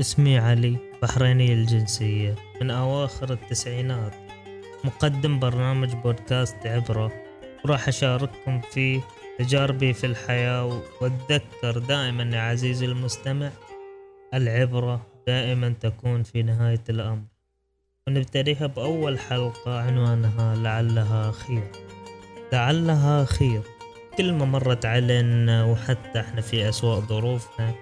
اسمي علي بحريني الجنسية. من أواخر التسعينات. مقدم برنامج بودكاست عبرة. وراح أشارككم فيه تجاربي في الحياة وأتذكر دائما يا عزيزي المستمع العبرة دائما تكون في نهاية الأمر. ونبتديها بأول حلقة عنوانها لعلها خير. لعلها خير. كلمة مرت علينا وحتى إحنا في أسوأ ظروفنا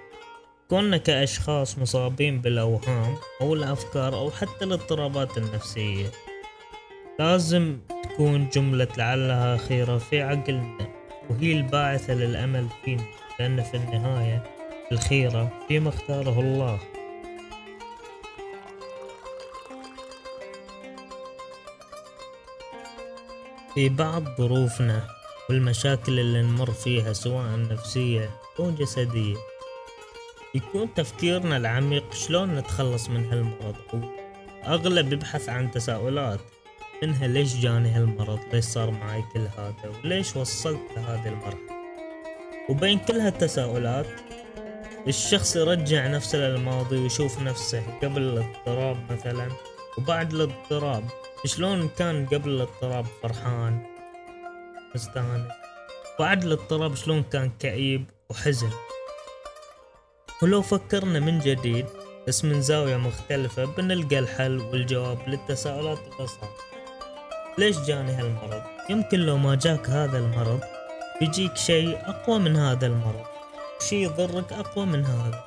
كوننا كأشخاص مصابين بالأوهام أو الأفكار أو حتى الاضطرابات النفسية لازم تكون جملة لعلها خيرة في عقلنا وهي الباعثة للأمل فينا لأن في النهاية الخيرة فيما اختاره الله. في بعض ظروفنا والمشاكل اللي نمر فيها سواء نفسية أو جسدية يكون تفكيرنا العميق شلون نتخلص من هالمرض؟ أغلب يبحث عن تساؤلات. منها ليش جاني هالمرض؟ ليش صار معي كل هذا؟ وليش وصلت لهذه المرحلة؟ وبين كل هالتساؤلات الشخص يرجع نفسه للماضي ويشوف نفسه قبل الاضطراب مثلا. وبعد الاضطراب شلون كان قبل الاضطراب؟ فرحان مستانس. بعد الاضطراب شلون كان كئيب وحزن؟ ولو فكرنا من جديد بس من زاوية مختلفة بنلقى الحل والجواب للتساؤلات صار ليش جاني هالمرض؟ يمكن لو ما جاك هذا المرض بيجيك شيء أقوى من هذا المرض شيء يضرك أقوى من هذا.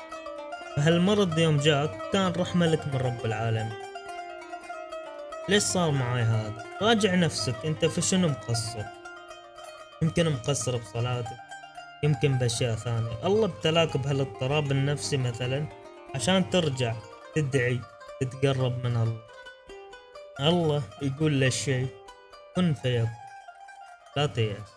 فهالمرض يوم جاك كان رحمة لك من رب العالمين. ليش صار معاي هذا؟ راجع نفسك أنت في شنو مقصر؟ يمكن مقصر بصلاتك. يمكن بأشياء ثانية الله ابتلاك بهالاضطراب النفسي مثلا عشان ترجع تدعي تتقرب من الله. الله يقول للشيء كن فيكون لا تيأس.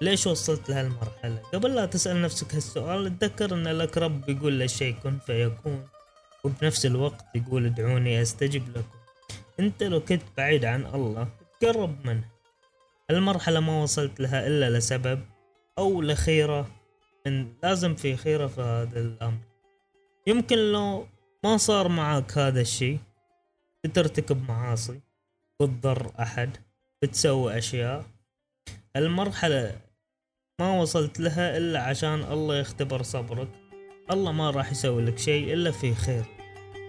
ليش وصلت لهالمرحلة؟ قبل لا تسأل نفسك هالسؤال تذكر إن لك رب يقول للشيء كن فيكون وبنفس الوقت يقول ادعوني أستجب لكم. أنت لو كنت بعيد عن الله تقرب منه. المرحلة ما وصلت لها إلا لسبب أو لخيرة إن لازم في خيرة في هذا الأمر. يمكن لو ما صار معك هذا الشيء بترتكب معاصي بتضر أحد بتسوي أشياء. المرحلة ما وصلت لها إلا عشان الله يختبر صبرك. الله ما راح يسوي لك شيء إلا في خير.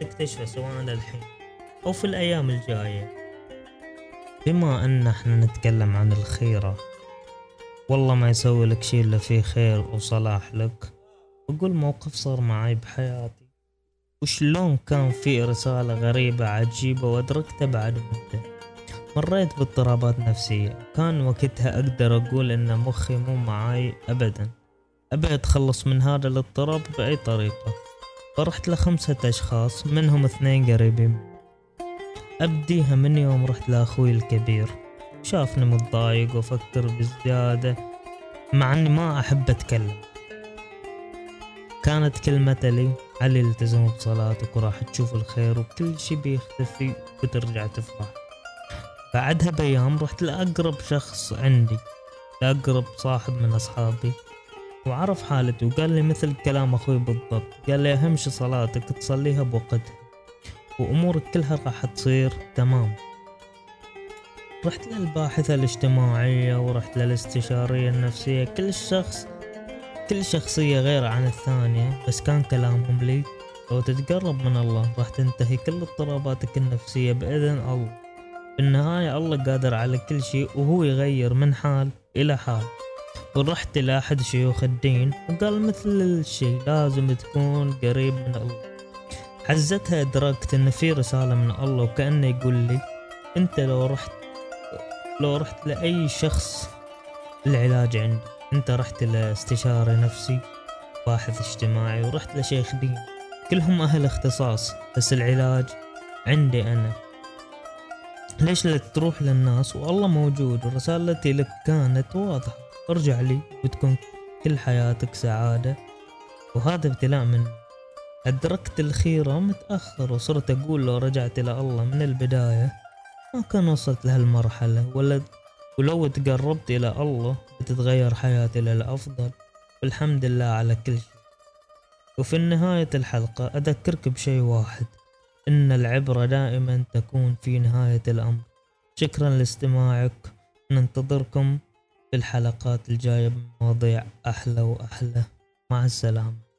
تكتشفه سواء الحين أو في الأيام الجاية. بما أن إحنا نتكلم عن الخيرة والله ما يسوي لك شي إلا فيه خير وصلاح لك. أقول موقف صار معي بحياتي. وشلون كان في رسالة غريبة عجيبة وأدركتها بعد مدة. مريت باضطرابات نفسية. كان وقتها أقدر أقول إن مخي مو معاي أبدا. أبي أتخلص من هذا الاضطراب بأي طريقة. فرحت لخمسة أشخاص منهم اثنين قريبين. أبديها من يوم رحت لأخوي الكبير. شافني متضايق وأفكر بزيادة مع أني ما أحب أتكلم. كانت كلمته لي علي التزم بصلاتك وراح تشوف الخير وكل شي بيختفي وترجع تفرح؟ بعدها بأيام رحت لأقرب شخص عندي لأقرب صاحب من أصحابي وعرف حالتي وقال لي مثل كلام أخوي بالضبط. قال لي أهم شي صلاتك تصليها بوقتها وأمورك كلها راح تصير تمام. رحت للباحثة الاجتماعية ورحت للاستشارية النفسية. كل شخص كل شخصية غير عن الثانية بس كان كلامهم لي. لو تتقرب من الله راح تنتهي كل اضطراباتك النفسية بإذن الله. بالنهاية الله قادر على كل شيء وهو يغير من حال إلى حال. ورحت إلى أحد شيوخ الدين وقال مثل الشيء لازم تكون قريب من الله. حزتها أدركت إن في رسالة من الله وكأنه يقول لي أنت لو رحت لو رحت لأي شخص العلاج عندي أنت رحت لاستشاري نفسي باحث اجتماعي ورحت لشيخ دين. كلهم أهل اختصاص بس العلاج عندي أنا. ليش لا تروح للناس؟ والله موجود ورسالتي لك كانت واضحة. ارجع لي وتكون كل حياتك سعادة. وهذا ابتلاء مني أدركت الخيرة متأخر وصرت أقول لو رجعت إلى الله من البداية ما كان وصلت لهالمرحلة ولا ولو تقربت إلى الله بتتغير حياتي للأفضل. والحمد لله على كل شيء. وفي نهاية الحلقة أذكرك بشي واحد إن العبرة دائما تكون في نهاية الأمر. شكرا لاستماعك. ننتظركم في الحلقات الجاية بمواضيع أحلى وأحلى. مع السلامة.